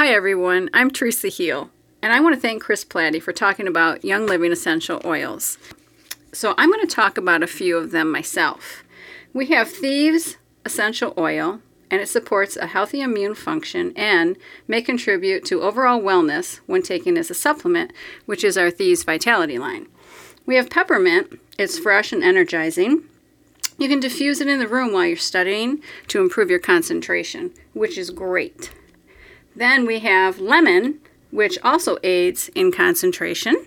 Hi, everyone. I'm Theresa Heal, and I want to thank Chris Platte for talking about Young Living essential oils. So, I'm going to talk about a few of them myself. We have Thieves Essential Oil, and it supports a healthy immune function and may contribute to overall wellness when taken as a supplement, which is our Thieves Vitality line. We have Peppermint, it's fresh and energizing. You can diffuse it in the room while you're studying to improve your concentration, which is great. Then we have lemon, which also aids in concentration,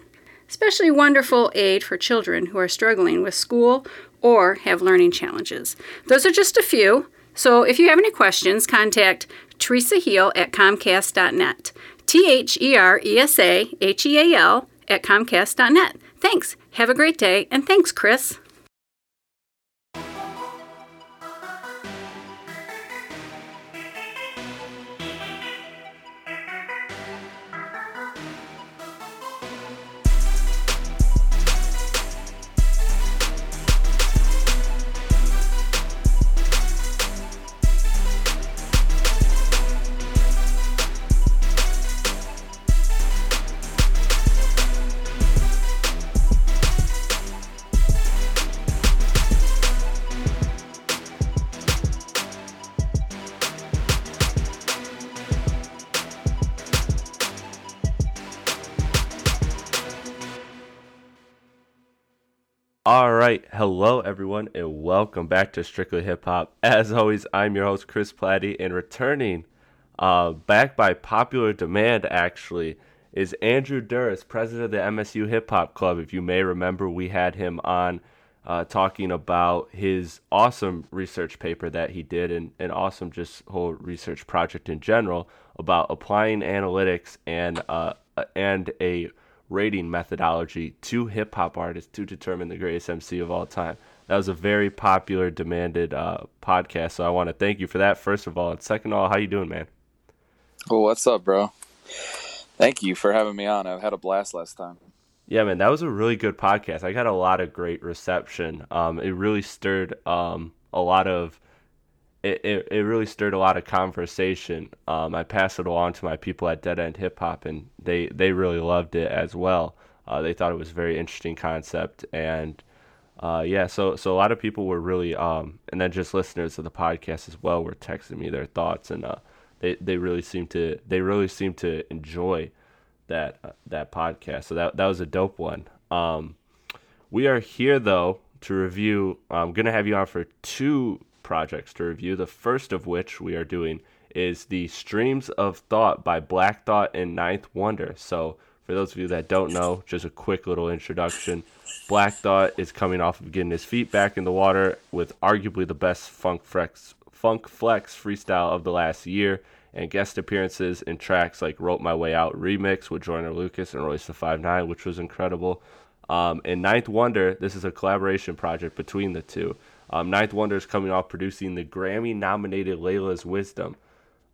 especially wonderful aid for children who are struggling with school or have learning challenges. Those are just a few. So if you have any questions, contact Theresa Heal at Comcast.net. T H E R E S A H E A L at Comcast.net. Thanks. Have a great day, and thanks, Chris. Hello everyone, and welcome back to Strictly Hip Hop. As always, I'm your host Chris Platte, and returning, uh, back by popular demand, actually, is Andrew Duris, president of the MSU Hip Hop Club. If you may remember, we had him on uh, talking about his awesome research paper that he did, and an awesome just whole research project in general about applying analytics and uh, and a rating methodology to hip hop artists to determine the greatest MC of all time. That was a very popular, demanded uh, podcast. So I want to thank you for that, first of all. And second of all, how you doing, man? Well, what's up, bro? Thank you for having me on. I've had a blast last time. Yeah, man, that was a really good podcast. I got a lot of great reception. Um, it really stirred um, a lot of it, it, it really stirred a lot of conversation. Um, I passed it along to my people at Dead End Hip Hop, and they, they really loved it as well. Uh, they thought it was a very interesting concept, and uh, yeah, so so a lot of people were really, um, and then just listeners of the podcast as well were texting me their thoughts, and uh, they they really seemed to they really seemed to enjoy that uh, that podcast. So that that was a dope one. Um, we are here though to review. I'm gonna have you on for two projects to review. The first of which we are doing is the Streams of Thought by Black Thought and Ninth Wonder. So, for those of you that don't know, just a quick little introduction. Black Thought is coming off of getting his feet back in the water with arguably the best funk flex, funk flex freestyle of the last year, and guest appearances in tracks like "Wrote My Way Out" remix with Joyner Lucas and Royce the Five Nine, which was incredible. Um, and Ninth Wonder, this is a collaboration project between the two. Um, Ninth Wonder is coming off producing the Grammy nominated Laila's Wisdom.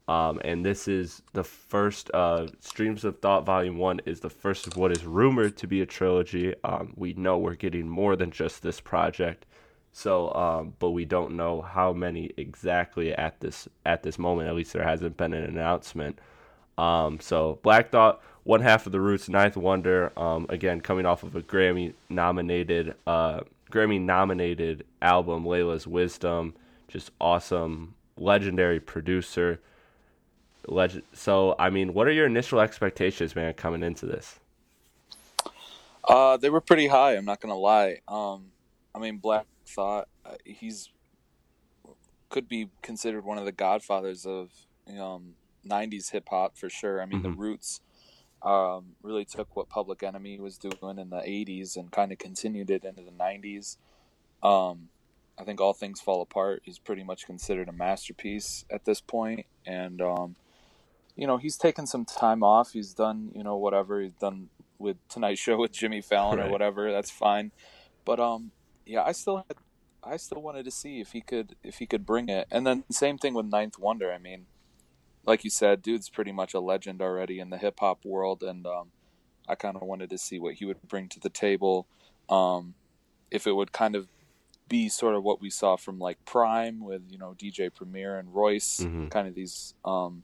Um, and this is the first uh, Streams of Thought Volume 1 is the first of what is rumored to be a trilogy. Um, we know we're getting more than just this project. So, um, but we don't know how many exactly at this at this moment. At least there hasn't been an announcement. Um, so Black Thought, one half of the Roots, Ninth Wonder, um, again coming off of a Grammy nominated uh, Grammy nominated album, Laila's Wisdom. Just awesome, legendary producer. Legend. So, I mean, what are your initial expectations, man, coming into this? Uh, they were pretty high. I'm not gonna lie. Um, I mean, Black Thought, uh, he's could be considered one of the godfathers of um, '90s hip hop for sure. I mean, mm-hmm. the Roots um, really took what Public Enemy was doing in the 80s and kind of continued it into the 90s. Um, I think All Things Fall Apart is pretty much considered a masterpiece at this point. And, um, you know, he's taken some time off. He's done, you know, whatever he's done with Tonight Show with Jimmy Fallon right. or whatever. That's fine. But, um, yeah, I still had, I still wanted to see if he could, if he could bring it. And then same thing with Ninth Wonder. I mean, like you said, dude's pretty much a legend already in the hip hop world, and um, I kind of wanted to see what he would bring to the table. Um, if it would kind of be sort of what we saw from like Prime with you know DJ Premier and Royce, mm-hmm. kind of these um,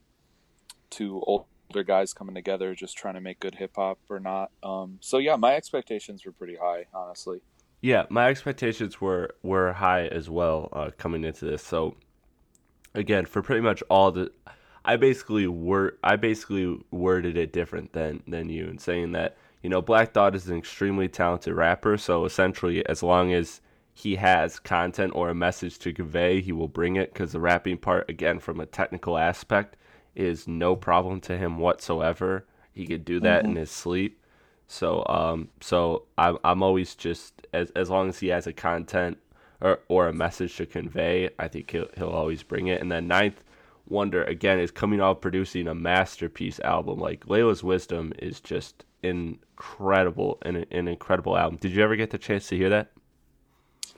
two older guys coming together, just trying to make good hip hop or not. Um, so yeah, my expectations were pretty high, honestly. Yeah, my expectations were were high as well uh, coming into this. So again, for pretty much all the, I basically word I basically worded it different than than you and saying that you know Black Thought is an extremely talented rapper. So essentially, as long as he has content or a message to convey, he will bring it because the rapping part, again, from a technical aspect, is no problem to him whatsoever. He could do that mm-hmm. in his sleep. So, um, so I'm I'm always just as as long as he has a content or or a message to convey, I think he'll he'll always bring it. And then ninth wonder again is coming out producing a masterpiece album. Like Laila's Wisdom is just incredible and an incredible album. Did you ever get the chance to hear that?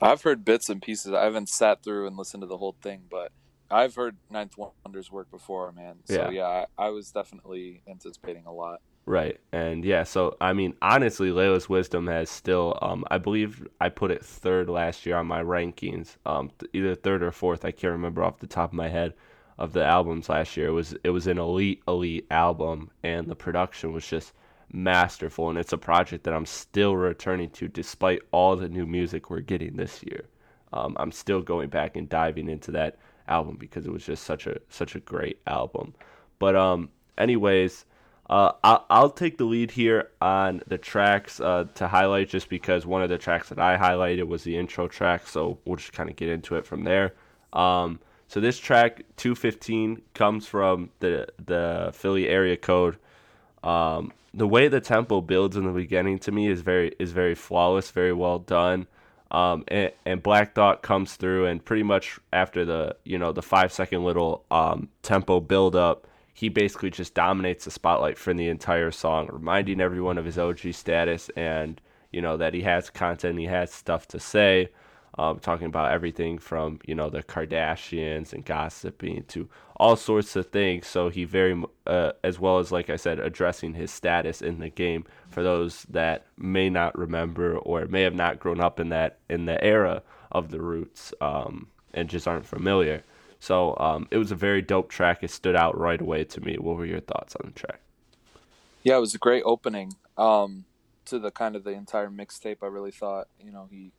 I've heard bits and pieces. I haven't sat through and listened to the whole thing, but I've heard Ninth Wonder's work before, man. So yeah, yeah I, I, was definitely anticipating a lot. Right, and yeah, so I mean, honestly, Laila's Wisdom has still, um, I believe I put it third last year on my rankings, um, either third or fourth. I can't remember off the top of my head of the albums last year. It was it was an elite elite album, and the production was just masterful, and it's a project that I'm still returning to despite all the new music we're getting this year. Um, I'm still going back and diving into that album because it was just such a such a great album. But um, anyways, uh, I'll, I'll take the lead here on the tracks uh, to highlight just because one of the tracks that I highlighted was the intro track, so we'll just kind of get into it from there. Um, so this track 215 comes from the the Philly area code. Um, the way the tempo builds in the beginning to me is very is very flawless, very well done. Um, and, and, Black Thought comes through, and pretty much after the you know the five second little um, tempo build up, he basically just dominates the spotlight for the entire song, reminding everyone of his OG status and you know that he has content, he has stuff to say um, talking about everything from you know the Kardashians and gossiping to all sorts of things. So he very, uh, as well as like I said, addressing his status in the game for those that may not remember or may have not grown up in that in the era of the Roots um, and just aren't familiar. So um, it was a very dope track. It stood out right away to me. What were your thoughts on the track? Yeah, it was a great opening um, to the kind of the entire mixtape. I really thought, you know, he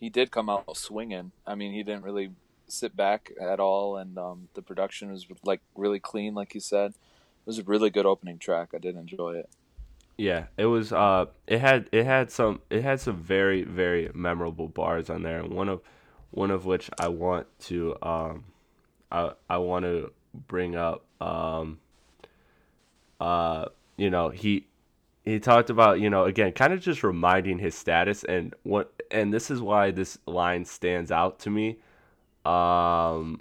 he did come out swinging. I mean, he didn't really sit back at all, and um, the production was like really clean, like you said. It was a really good opening track. I did enjoy it. Yeah, it was. Uh, it had it had some it had some very very memorable bars on there, and one of one of which I want to um, I I want to bring up. Um, uh, you know, he he talked about you know again kind of just reminding his status and what and this is why this line stands out to me um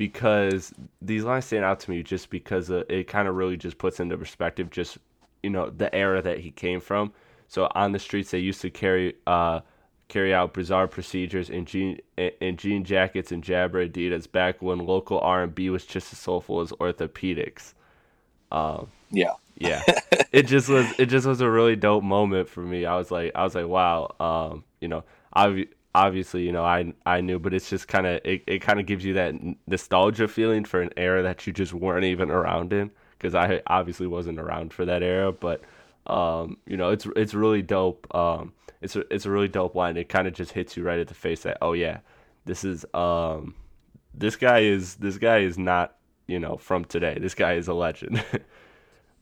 because these lines stand out to me just because it kind of really just puts into perspective just you know the era that he came from. So on the streets they used to carry uh carry out bizarre procedures in jean in jean jackets and jabber adidas. Back when local r&b was just as soulful as orthopedics. Um yeah. yeah. It just was it just was a really dope moment for me. I was like i was like wow um you know obvi- obviously you know i i knew but it's just kind of it, it kind of gives you that nostalgia feeling for an era that you just weren't even around in because i obviously wasn't around for that era but um you know it's it's really dope um it's a, it's a really dope line. It kind of just hits you right at the face that oh yeah this is um this guy is this guy is not you know from today. This guy is a legend.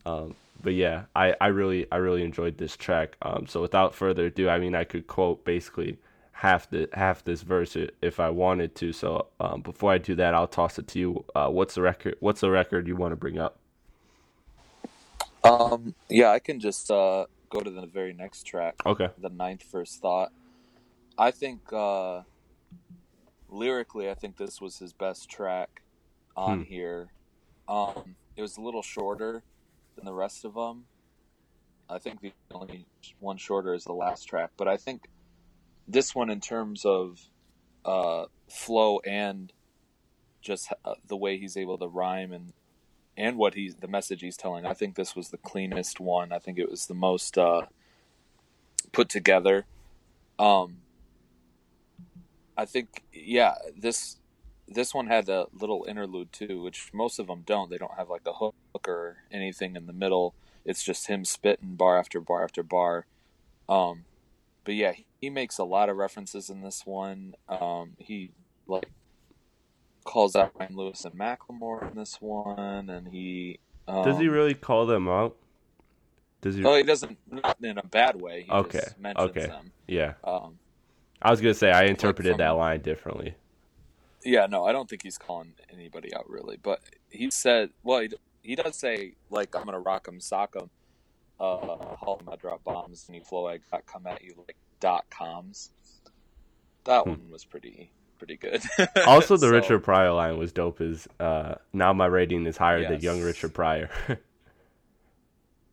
Um, but yeah, I, I really I really enjoyed this track. Um, so without further ado, I mean I could quote basically half the half this verse if I wanted to. So um, before I do that, I'll toss it to you. Uh, what's the record? What's the record you want to bring up? Um, yeah, I can just uh, go to the very next track. Okay. The ninth first thought. I think uh, lyrically, I think this was his best track on hmm. here. Um, it was a little shorter than the rest of them. I think the only one shorter is the last track, but I think this one, in terms of uh, flow and just uh, the way he's able to rhyme and and what he's the message he's telling, I think this was the cleanest one. I think it was the most uh, put together. Um, I think, yeah, this this one had a little interlude too, which most of them don't. They don't have like a hook hook or anything in the middle. It's just him spitting bar after bar after bar. Um, but yeah, he makes a lot of references in this one. Um, he like calls out Ryan Lewis and Macklemore in this one, and he um, Does he really call them out? Does he? Oh, he doesn't not in a bad way. He Okay, just mentions okay. them. Yeah, Um, I was gonna say I interpreted from- that line differently. yeah, no, I don't think he's calling anybody out really, but he said, well, he, he does say like I'm gonna rock 'em, sock 'em, uh, haul 'em, I drop bombs, and you flow, I got come at you like dot coms. That Hmm. one was pretty pretty good. Also, the So, Richard Pryor line was dope. Is uh, now my rating is higher than young Richard Pryor.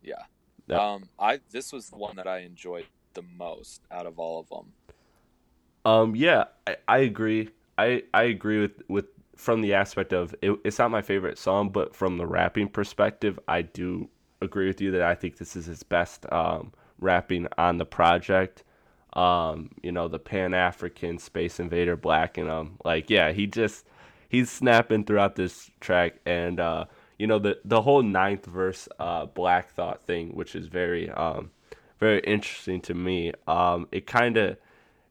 Yeah. Yeah. Um, I this was the one that I enjoyed the most out of all of them. Um, yeah, I, I agree. I I agree with with from the aspect of it, it's not my favorite song, but from the rapping perspective, I do agree with you that I think this is his best um, rapping on the project. Um, you know, the Pan African Space Invader Black and um, like yeah, he just he's snapping throughout this track, and uh, you know the the whole ninth verse uh, Black Thought thing, which is very um very interesting to me. Um, it kind of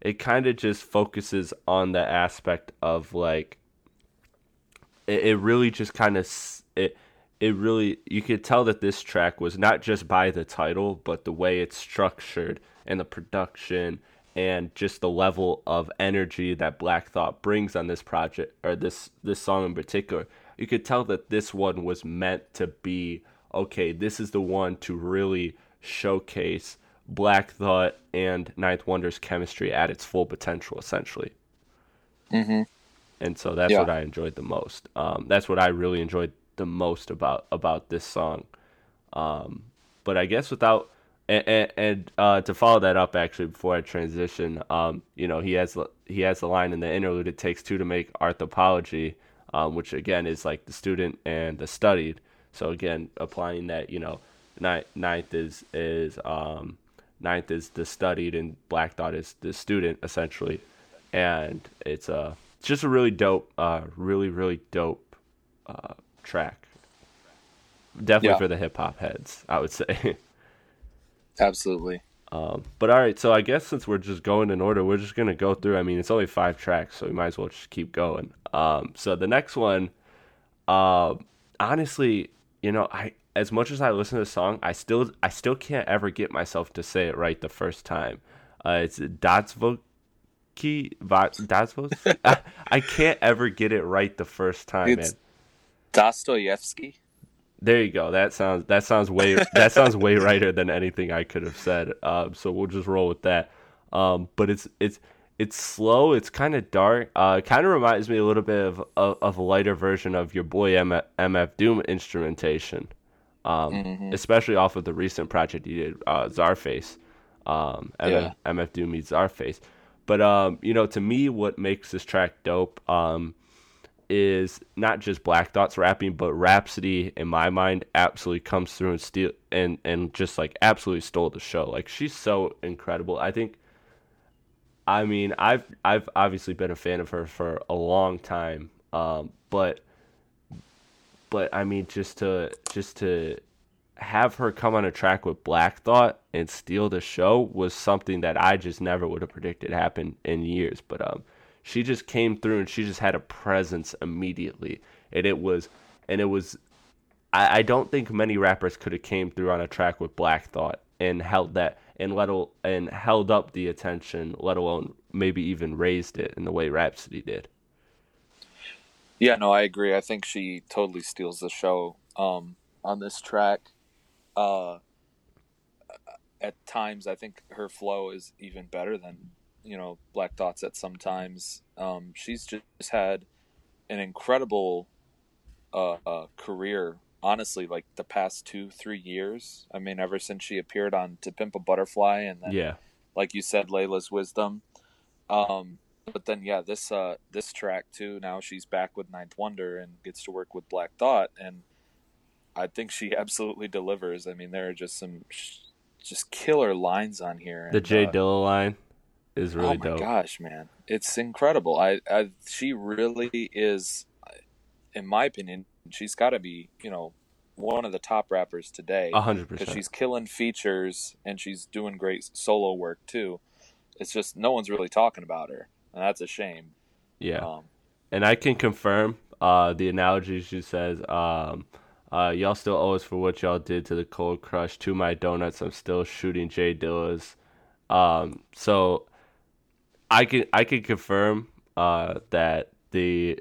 it kind of just focuses on the aspect of like it, it really just kind of it it really you could tell that this track was not just by the title but the way it's structured and the production and just the level of energy that Black Thought brings on this project or this this song in particular you could tell that this one was meant to be okay this is the one to really showcase Black Thought and Ninth Wonder's chemistry at its full potential, essentially. Mm-hmm. And so that's Yeah. what I enjoyed the most. Um, that's what I really enjoyed the most about about this song. Um, but I guess without and, and, and uh, to follow that up, actually, before I transition, um, you know, he has he has the line in the interlude. It takes two to make arthropology, um, which again is like the student and the studied. So again, applying that, you know, ninth, ninth is is um, ninth is the studied and Black Thought is the student essentially, and it's uh, it's just a really dope, uh, really really dope uh, track. Definitely Yeah. for the hip hop heads, I would say. Absolutely. Um, but all right, so I guess since we're just going in order, we're just gonna go through. I mean, it's only five tracks, so we might as well just keep going. Um, so the next one, uh, honestly, you know, I as much as I listen to the song, I still I still can't ever get myself to say it right the first time. Uh, it's Datsvos. I, I can't ever get it right the first time, It's- man. Dostoevsky. There you go. That sounds that sounds way that sounds way righter than anything I could have said. Um, so we'll just roll with that. Um, but it's it's it's slow. It's kind of dark. Uh, it kind of reminds me a little bit of, of of a lighter version of your boy MF, MF Doom instrumentation, um, Mhm. especially off of the recent project he did, uh, Czarface. Um, MF, Yeah. MF Doom meets Czarface. But um, you know, to me, what makes this track dope um, is not just Black Thought's rapping, but Rapsody, in my mind, absolutely comes through and steal and and just like absolutely stole the show. Like she's so incredible. I think. I mean, I've I've obviously been a fan of her for a long time, um, but but I mean, just to just to have her come on a track with Black Thought and steal the show was something that I just never would have predicted happen in years. But um, she just came through and she just had a presence immediately, and it was and it was. I, I don't think many rappers could have came through on a track with Black Thought and held that and let al- and held up the attention, let alone maybe even raised it in the way Rapsody did. Yeah, no, I agree. I think she totally steals the show um, on this track. Uh, at times, I think her flow is even better than you know Black Thoughts. At some times, um, she's just had an incredible uh, uh, career. Honestly, like the past two, three years. I mean, ever since she appeared on To Pimp a Butterfly, and then Yeah, like you said, Laila's Wisdom. Um, but then yeah, this uh this track too. Now she's back with Ninth Wonder and gets to work with Black Thought, and I think she absolutely delivers. I mean, there are just some just killer lines on here. the and, Jay uh, Dilla line is really oh my dope. gosh, man, it's incredible. I, I she really is, in my opinion, she's got to be you know one of the top rappers today. A hundred because she's killing features and she's doing great solo work too. It's just no one's really talking about her, and that's a shame. Yeah. Um, and I can confirm uh, the analogy she says. Um, uh, y'all still owe us for what y'all did to the cold crush. To my donuts, I'm still shooting Jay Dillas. Um, so I can I can confirm uh, that the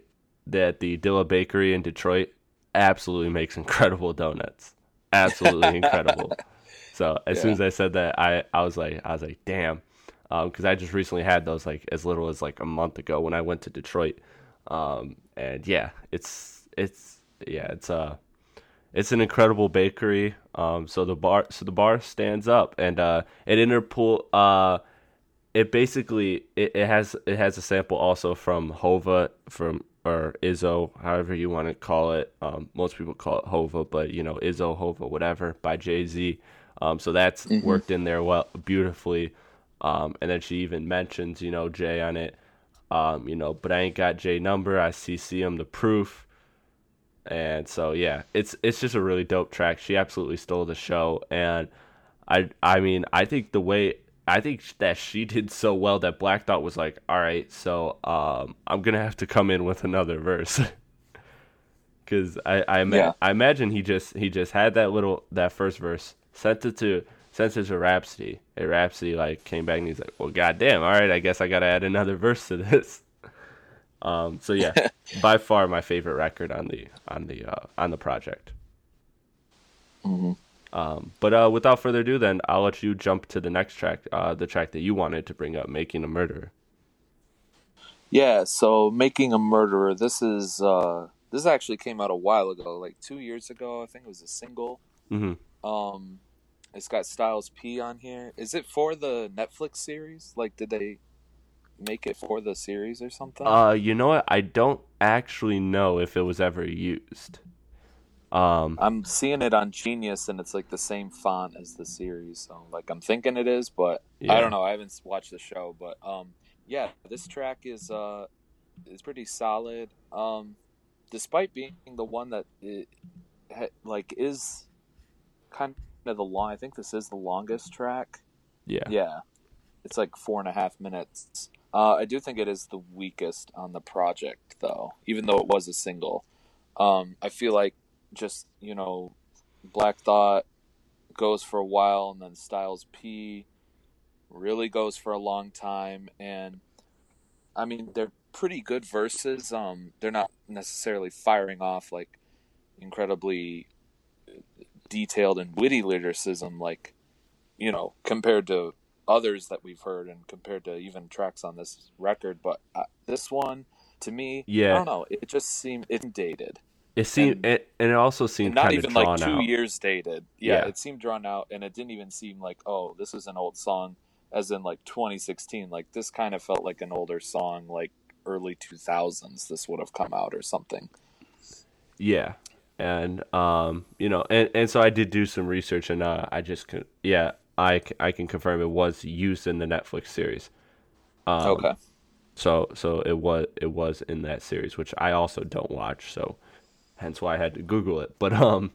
that the Dilla Bakery in Detroit absolutely makes incredible donuts. Absolutely incredible. So as soon as I said that, I, I was like I was like, damn, because I just recently had those like as little as like a month ago when I went to Detroit, um, and yeah, it's it's yeah it's uh it's an incredible bakery. Um, so the bar so the bar stands up, and uh, at Interpol, uh, it basically it, it has it has a sample also from Hova from or Izzo, however you want to call it. Um, most people call it Hova, but you know Izzo, Hova, whatever by Jay Z. Um, so that's worked in there well beautifully. Um, and then she even mentions you know Jay on it. Um, you know, but I ain't got Jay number. I CC him the proof. And so yeah, it's it's just a really dope track. She absolutely stole the show, and I I mean I think the way I think that she did so well that Black Thought was like, all right, so um, I'm gonna have to come in with another verse, because I I, ima- Yeah. I imagine he just he just had that little that first verse sent it to sent it to Rapsody. And Rapsody like came back and he's like, well, goddamn, all right, I guess I gotta add another verse to this. Um, so yeah, by far my favorite record on the on the uh, on the project. mhm. Um, but uh, without further ado, then I'll let you jump to the next track, uh, the track that you wanted to bring up, "Making a Murderer." Yeah, so making a murderer. This is uh this actually came out a while ago, like two years ago. I think it was a single. hmm Um, it's got Styles P on here. Is it for the Netflix series? Like, did they make it for the series or something? Uh, you know what? I don't actually know if it was ever used. Um, I'm seeing it on Genius, and it's like the same font as the series. So, like, I'm thinking it is, but Yeah. I don't know. I haven't watched the show, but um, yeah, this track is uh is pretty solid. Um, despite being the one that it, ha- like is kind of the long. I think this is the longest track. yeah, Yeah, it's like four and a half minutes. Uh, I do think it is the weakest on the project, though, even though it was a single. Um, I feel like just you know, Black Thought goes for a while, and then Styles P really goes for a long time, and I mean they're pretty good verses. Um, they're not necessarily firing off like incredibly detailed and witty lyricism, like you know, compared to others that we've heard and compared to even tracks on this record. But uh, this one, to me, Yeah. I don't know. It just seemed it dated, It seemed, And- it, and it also seemed not even like two out. years dated. Yeah, Yeah. it seemed drawn out, and it didn't even seem like oh, this is an old song, as in like 2016. Like this kind of felt like an older song, like early 2000s. This would have come out or something. Yeah, and um, you know, and and so I did do some research, and uh, I just could, yeah, I I can confirm it was used in the Netflix series. Um, okay. So so it was it was in that series, which I also don't watch, so hence why I had to Google it. But um,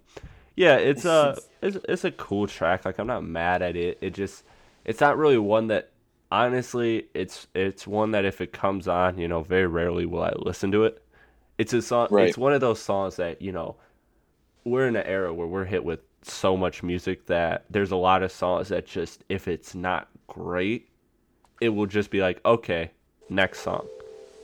yeah, it's a it's it's a cool track. Like I'm not mad at it. It just it's not really one that honestly it's it's one that if it comes on, you know, very rarely will I listen to it. It's a song. Right. It's one of those songs that you know we're in an era where we're hit with so much music that there's a lot of songs that just if it's not great, it will just be like okay, next song.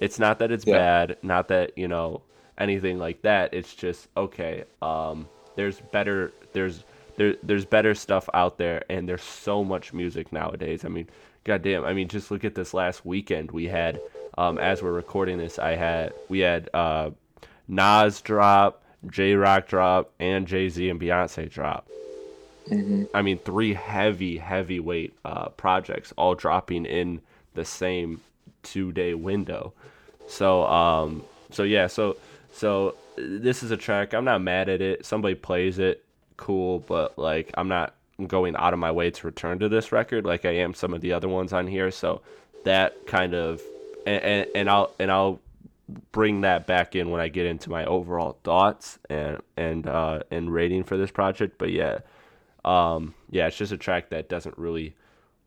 It's not that it's Yeah. bad, not that you know anything like that. It's just okay. Um, there's better. There's there there's better stuff out there, and there's so much music nowadays. I mean, goddamn. I mean, just look at this last weekend we had. Um, as we're recording this, I had we had uh, Nas drop, Jay Rock drop, and Jay Z and Beyonce drop. I mean, three heavy, heavyweight uh, projects all dropping in the same two day window. So, um, so yeah, so so this is a track. I'm not mad at it. Somebody plays it, cool, but like I'm not going out of my way to return to this record like I am some of the other ones on here. So that kind of and, and, and I'll and I'll bring that back in when I get into my overall thoughts and and uh, and rating for this project. But yeah, um, yeah, it's just a track that doesn't really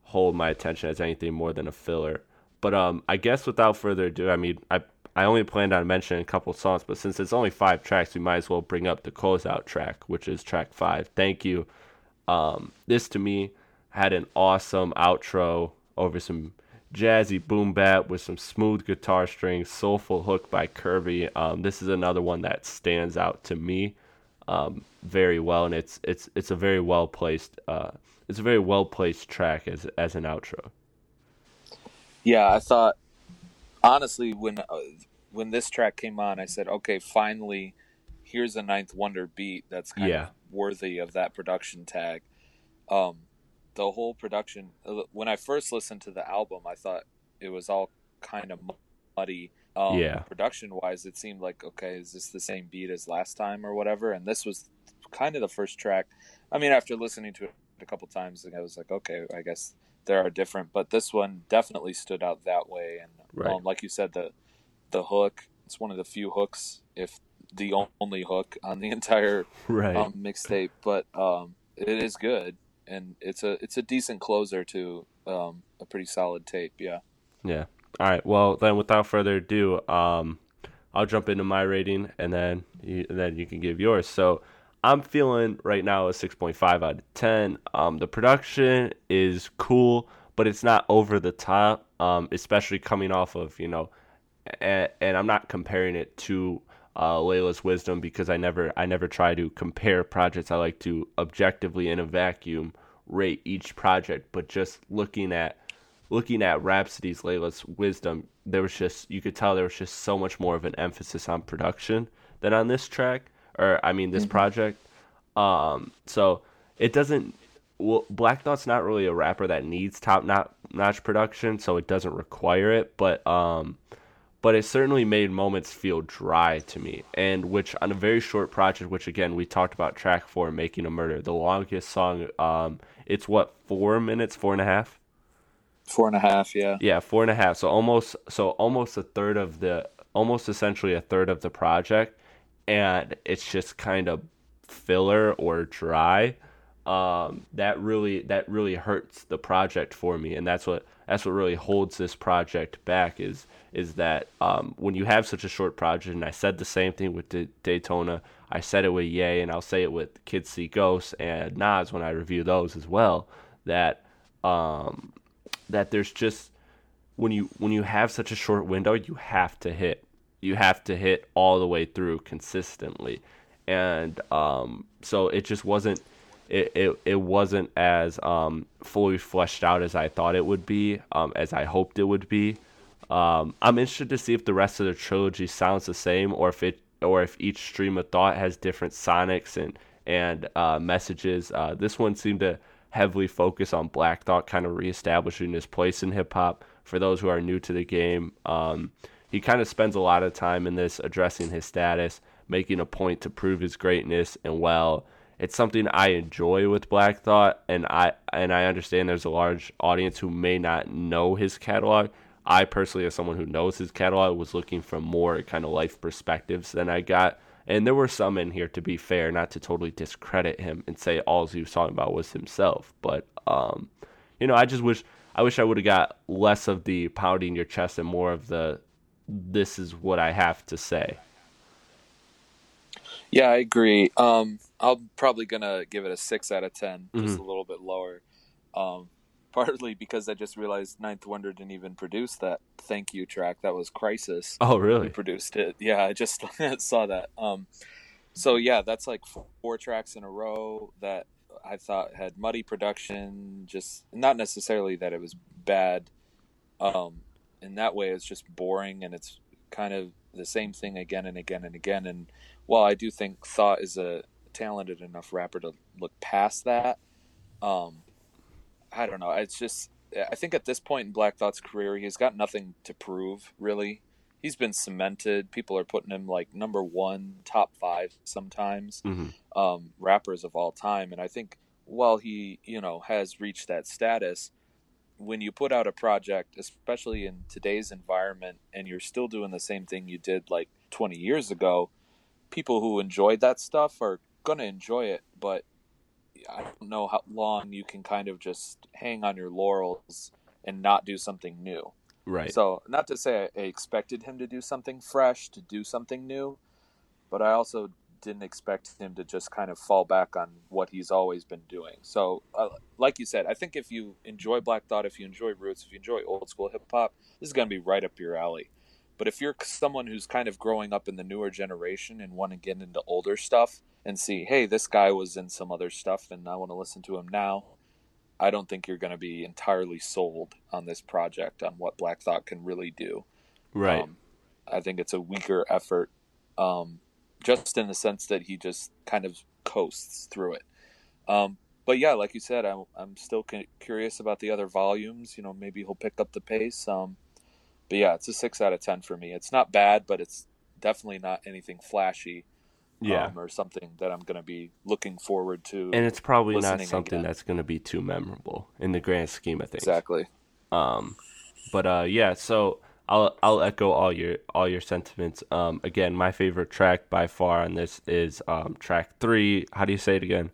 hold my attention as anything more than a filler. But um, I guess without further ado, I mean, I I only planned on mentioning a couple songs, but since it's only five tracks, we might as well bring up the closeout track, which is track five. Thank you. Um, this to me had an awesome outro over some jazzy boom bap with some smooth guitar strings, soulful hook by Kirby. Um, this is another one that stands out to me um, very well, and it's it's it's a very well placed uh, it's a very well placed track as as an outro. Yeah, I thought honestly when uh, when this track came on, I said, okay, finally, here's a Ninth Wonder beat that's kind yeah. of worthy of that production tag. Um, the whole production uh, when I first listened to the album, I thought it was all kind of muddy. Um, yeah. Production wise, it seemed like okay, is this the same beat as last time or whatever? And this was kind of the first track. I mean, after listening to it a couple times, I was like, okay, I guess there are different, but this one definitely stood out that way. And right. um, like you said, the the hook, it's one of the few hooks, if the only hook on the entire right. um, mixtape, but um, it is good and it's a it's a decent closer to um, a pretty solid tape. Yeah. Yeah. All right. Well, then, without further ado, um, I'll jump into my rating, and then you, and then you can give yours. So, I'm feeling right now a 6.5 out of 10. Um, the production is cool, but it's not over the top. Um, especially coming off of you know, and, and I'm not comparing it to uh, Laila's wisdom because I never I never try to compare projects. I like to objectively in a vacuum rate each project, but just looking at looking at Rapsody's Laila's wisdom, there was just you could tell there was just so much more of an emphasis on production than on this track or I mean this mm-hmm. project. Um, so it doesn't. Well, Black Thought's not really a rapper that needs top notch production, so it doesn't require it. But um, but it certainly made moments feel dry to me. And which on a very short project, which again we talked about track four, making a murder, the longest song. Um, it's what four minutes, four and a half. Four and a half, yeah. Yeah, four and a half. So almost, so almost a third of the, almost essentially a third of the project, and it's just kind of filler or dry. Um, that really, that really hurts the project for me, and that's what that's what really holds this project back is is that um, when you have such a short project, and I said the same thing with D- Daytona, I said it with Ye, and I'll say it with Kids See Ghosts and Nas when I review those as well. That um, that there's just when you when you have such a short window, you have to hit, you have to hit all the way through consistently, and um, so it just wasn't it, it, it wasn't as um, fully fleshed out as I thought it would be, um, as I hoped it would be. Um, I'm interested to see if the rest of the trilogy sounds the same, or if it, or if each stream of thought has different sonics and and uh, messages. Uh, this one seemed to heavily focus on Black Thought, kind of reestablishing his place in hip hop. For those who are new to the game, um, he kind of spends a lot of time in this addressing his status, making a point to prove his greatness, and well it's something I enjoy with Black Thought, and I and I understand there's a large audience who may not know his catalog. I personally, as someone who knows his catalog, was looking for more kind of life perspectives than I got. And there were some in here, to be fair, not to totally discredit him and say all he was talking about was himself. But um, you know, I just wish I wish I would have got less of the pounding your chest and more of the this is what I have to say. Yeah, I agree. Um, I'm probably gonna give it a six out of 10 just mm-hmm. a little bit lower. Um, partly because I just realized Ninth Wonder didn't even produce that thank you track. That was Khrysis. Oh, really? produced it. Yeah, I just saw that. Um, so yeah, that's like four tracks in a row that I thought had muddy production. Just not necessarily that it was bad. Um, in that way, it's just boring and it's kind of the same thing again and again and again. And while I do think Thought is a talented enough rapper to look past that, um, I don't know. It's just I think at this point in Black Thought's career, he's got nothing to prove really. He's been cemented. People are putting him like number one, top five sometimes, mm-hmm. um, rappers of all time. And I think while he, you know, has reached that status, when you put out a project, especially in today's environment, and you're still doing the same thing you did like 20 years ago, people who enjoyed that stuff are going to enjoy it. But I don't know how long you can kind of just hang on your laurels and not do something new. Right. So, not to say I expected him to do something fresh, to do something new, but I also didn't expect him to just kind of fall back on what he's always been doing. So, uh, like you said, I think if you enjoy Black Thought, if you enjoy Roots, if you enjoy old school hip hop, this is going to be right up your alley. But if you're someone who's kind of growing up in the newer generation and want to get into older stuff and see, hey, this guy was in some other stuff and I want to listen to him now, I don't think you're going to be entirely sold on this project on what Black Thought can really do. Right. Um, I think it's a weaker effort, um, just in the sense that he just kind of coasts through it. Um, but yeah, like you said, I'm I'm still curious about the other volumes. You know, maybe he'll pick up the pace. Um, but yeah, it's a six out of ten for me. It's not bad, but it's definitely not anything flashy yeah. um, or something that I'm going to be looking forward to. And it's probably not something again. that's going to be too memorable in the grand scheme of things. exactly. Um, but uh, yeah, so I'll I'll echo all your all your sentiments. Um, again, my favorite track by far on this is um track three. How do you say it again?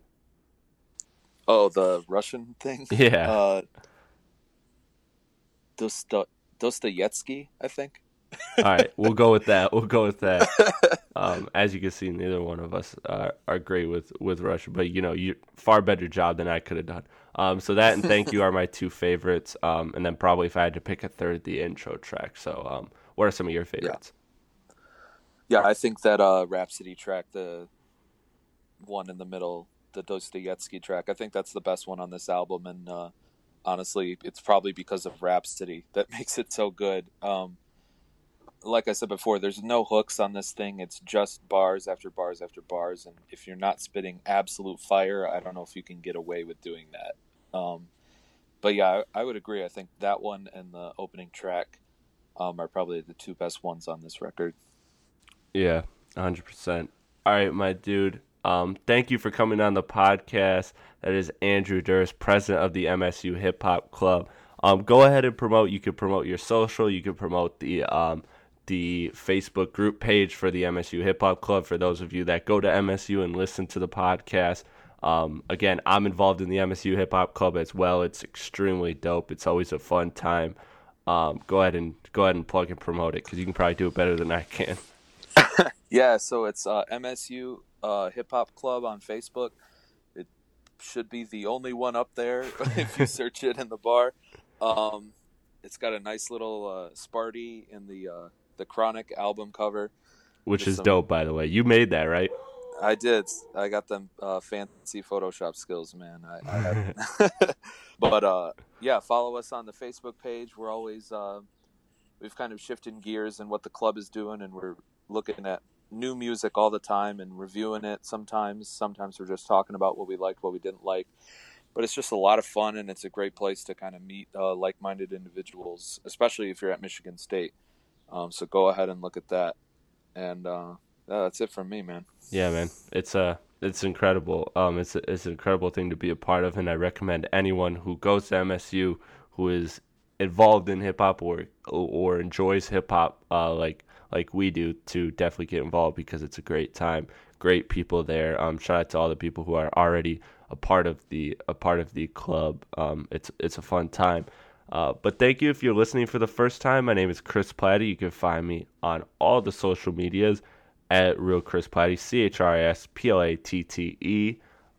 Oh, the Russian thing. Yeah. Uh, Dosto- Dostoevsky, I think. All right, we'll go with that. We'll go with that. Um, as you can see, neither one of us are, are great with with Russia, but you know, you far better job than I could have done. Um, so that and thank you are my two favorites. Um, and then probably if I had to pick a third, the intro track. So, um, what are some of your favorites? Yeah, I think that uh, Rapsody track, the one in the middle, the Dostoevsky track, I think that's the best one on this album. And uh, honestly, it's probably because of Rapsody that makes it so good. Um, like I said before, there's no hooks on this thing. It's just bars after bars after bars. And if you're not spitting absolute fire, I don't know if you can get away with doing that. Um, but yeah, I, I would agree. I think that one and the opening track um, are probably the two best ones on this record. Yeah, hundred percent. All right, my dude. Um, thank you for coming on the podcast. That is Andrew Duris, president of the MSU Hip Hop Club. Um, go ahead and promote. You can promote your social. You can promote the um, the Facebook group page for the MSU Hip Hop Club. For those of you that go to MSU and listen to the podcast, um, again, I'm involved in the MSU Hip Hop Club as well. It's extremely dope. It's always a fun time. Um, go ahead and go ahead and plug and promote it because you can probably do it better than I can. Yeah, so it's uh, MSU uh, Hip Hop Club on Facebook. It should be the only one up there if you search it in the bar. Um, it's got a nice little uh, Sparty in the uh, the Chronic album cover. Which Just is some- dope, by the way. You made that, right? I did. I got them uh, fancy Photoshop skills, man. I, I but uh, yeah, follow us on the Facebook page. We're always uh, we've kind of shifted gears in what the club is doing, and we're looking at new music all the time and reviewing it. Sometimes, sometimes we're just talking about what we liked, what we didn't like. But it's just a lot of fun, and it's a great place to kind of meet uh, like-minded individuals, especially if you're at Michigan State. Um, so go ahead and look at that. And uh, that's it from me, man. Yeah, man, it's uh, it's incredible. Um, it's it's an incredible thing to be a part of, and I recommend anyone who goes to MSU who is involved in hip hop or or enjoys hip hop, uh, like like we do, to definitely get involved because it's a great time. Great people there. Um, shout out to all the people who are already a part of the a part of the club. Um, it's it's a fun time. Uh, but thank you if you're listening for the first time. My name is Chris Platte. You can find me on all the social medias at Real Chris Platte, C H R I S P L A T T E.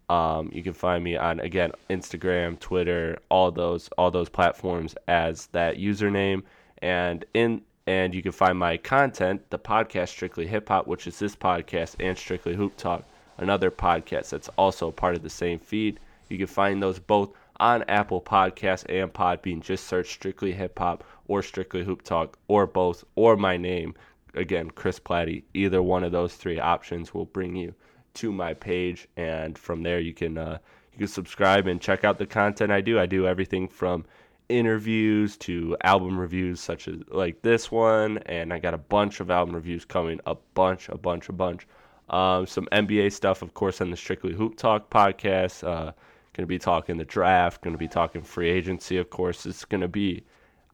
Um, you can find me on again Instagram, Twitter, all those all those platforms as that username, and in and you can find my content, the podcast Strictly Hip Hop, which is this podcast, and Strictly Hoop Talk, another podcast that's also part of the same feed. You can find those both on Apple Podcasts and Podbean. Just search Strictly Hip Hop or Strictly Hoop Talk or both or my name. Again, Chris Platte. Either one of those three options will bring you to my page, and from there you can uh, you can subscribe and check out the content I do. I do everything from interviews to album reviews, such as like this one, and I got a bunch of album reviews coming. A bunch, a bunch, a bunch. Um, some NBA stuff, of course, on the Strictly Hoop Talk podcast. Uh, Going to be talking the draft. Going to be talking free agency. Of course, it's going to be.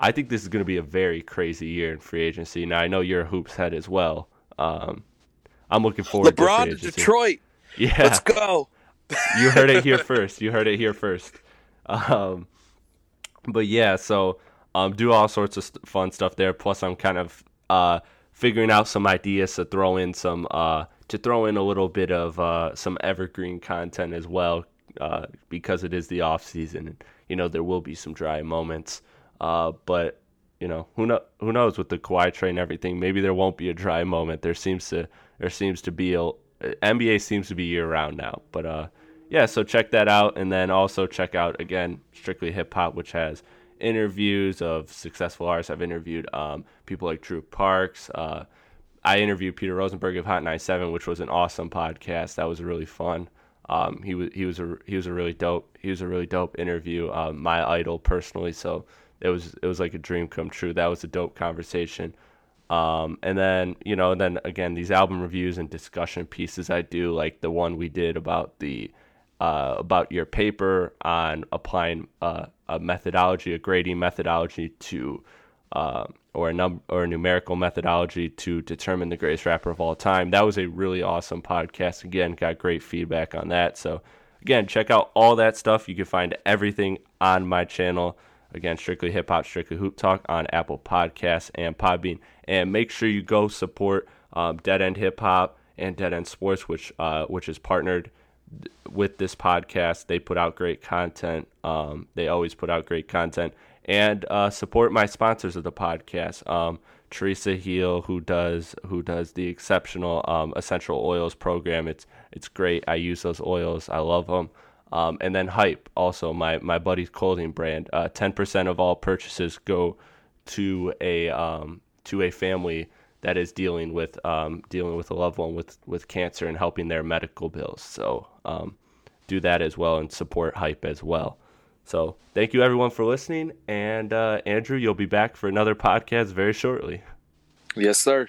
I think this is going to be a very crazy year in free agency. Now I know you're a hoops head as well. Um, I'm looking forward. LeBron to, to Detroit. Yeah, let's go. you heard it here first. You heard it here first. Um, but yeah, so um, do all sorts of st- fun stuff there. Plus, I'm kind of uh, figuring out some ideas to throw in some uh, to throw in a little bit of uh, some evergreen content as well uh, because it is the off season. You know, there will be some dry moments, uh, but you know who know who knows with the Kawhi trade and everything. Maybe there won't be a dry moment. There seems to there seems to be a NBA seems to be year round now, but uh yeah, so check that out, and then also check out again Strictly Hip Hop, which has interviews of successful artists. I've interviewed um, people like Drew Parks. Uh, I interviewed Peter Rosenberg of Hot 97, which was an awesome podcast. That was really fun. Um, he was he was a he was a really dope he was a really dope interview. Um, my idol personally, so it was it was like a dream come true. That was a dope conversation. Um, and then you know then again these album reviews and discussion pieces I do like the one we did about the uh, about your paper on applying uh, a methodology, a grading methodology to, uh, or a num- or a numerical methodology to determine the greatest rapper of all time. That was a really awesome podcast. Again, got great feedback on that. So again, check out all that stuff. You can find everything on my channel. Again, strictly hip hop, strictly hoop talk on Apple Podcasts and Podbean. And make sure you go support um, Dead End Hip Hop and Dead End Sports, which uh, which is partnered with this podcast. They put out great content. Um, they always put out great content. And uh, support my sponsors of the podcast. Um, Theresa Heal, who does who does the exceptional um, essential oils program. It's it's great. I use those oils. I love them. Um, and then Hype, also my my buddy's clothing brand. Uh, ten percent of all purchases go to a um, to a family that is dealing with um, dealing with a loved one with with cancer and helping their medical bills. So um, do that as well and support Hype as well. So thank you everyone for listening, and uh, Andrew, you'll be back for another podcast very shortly. Yes, sir.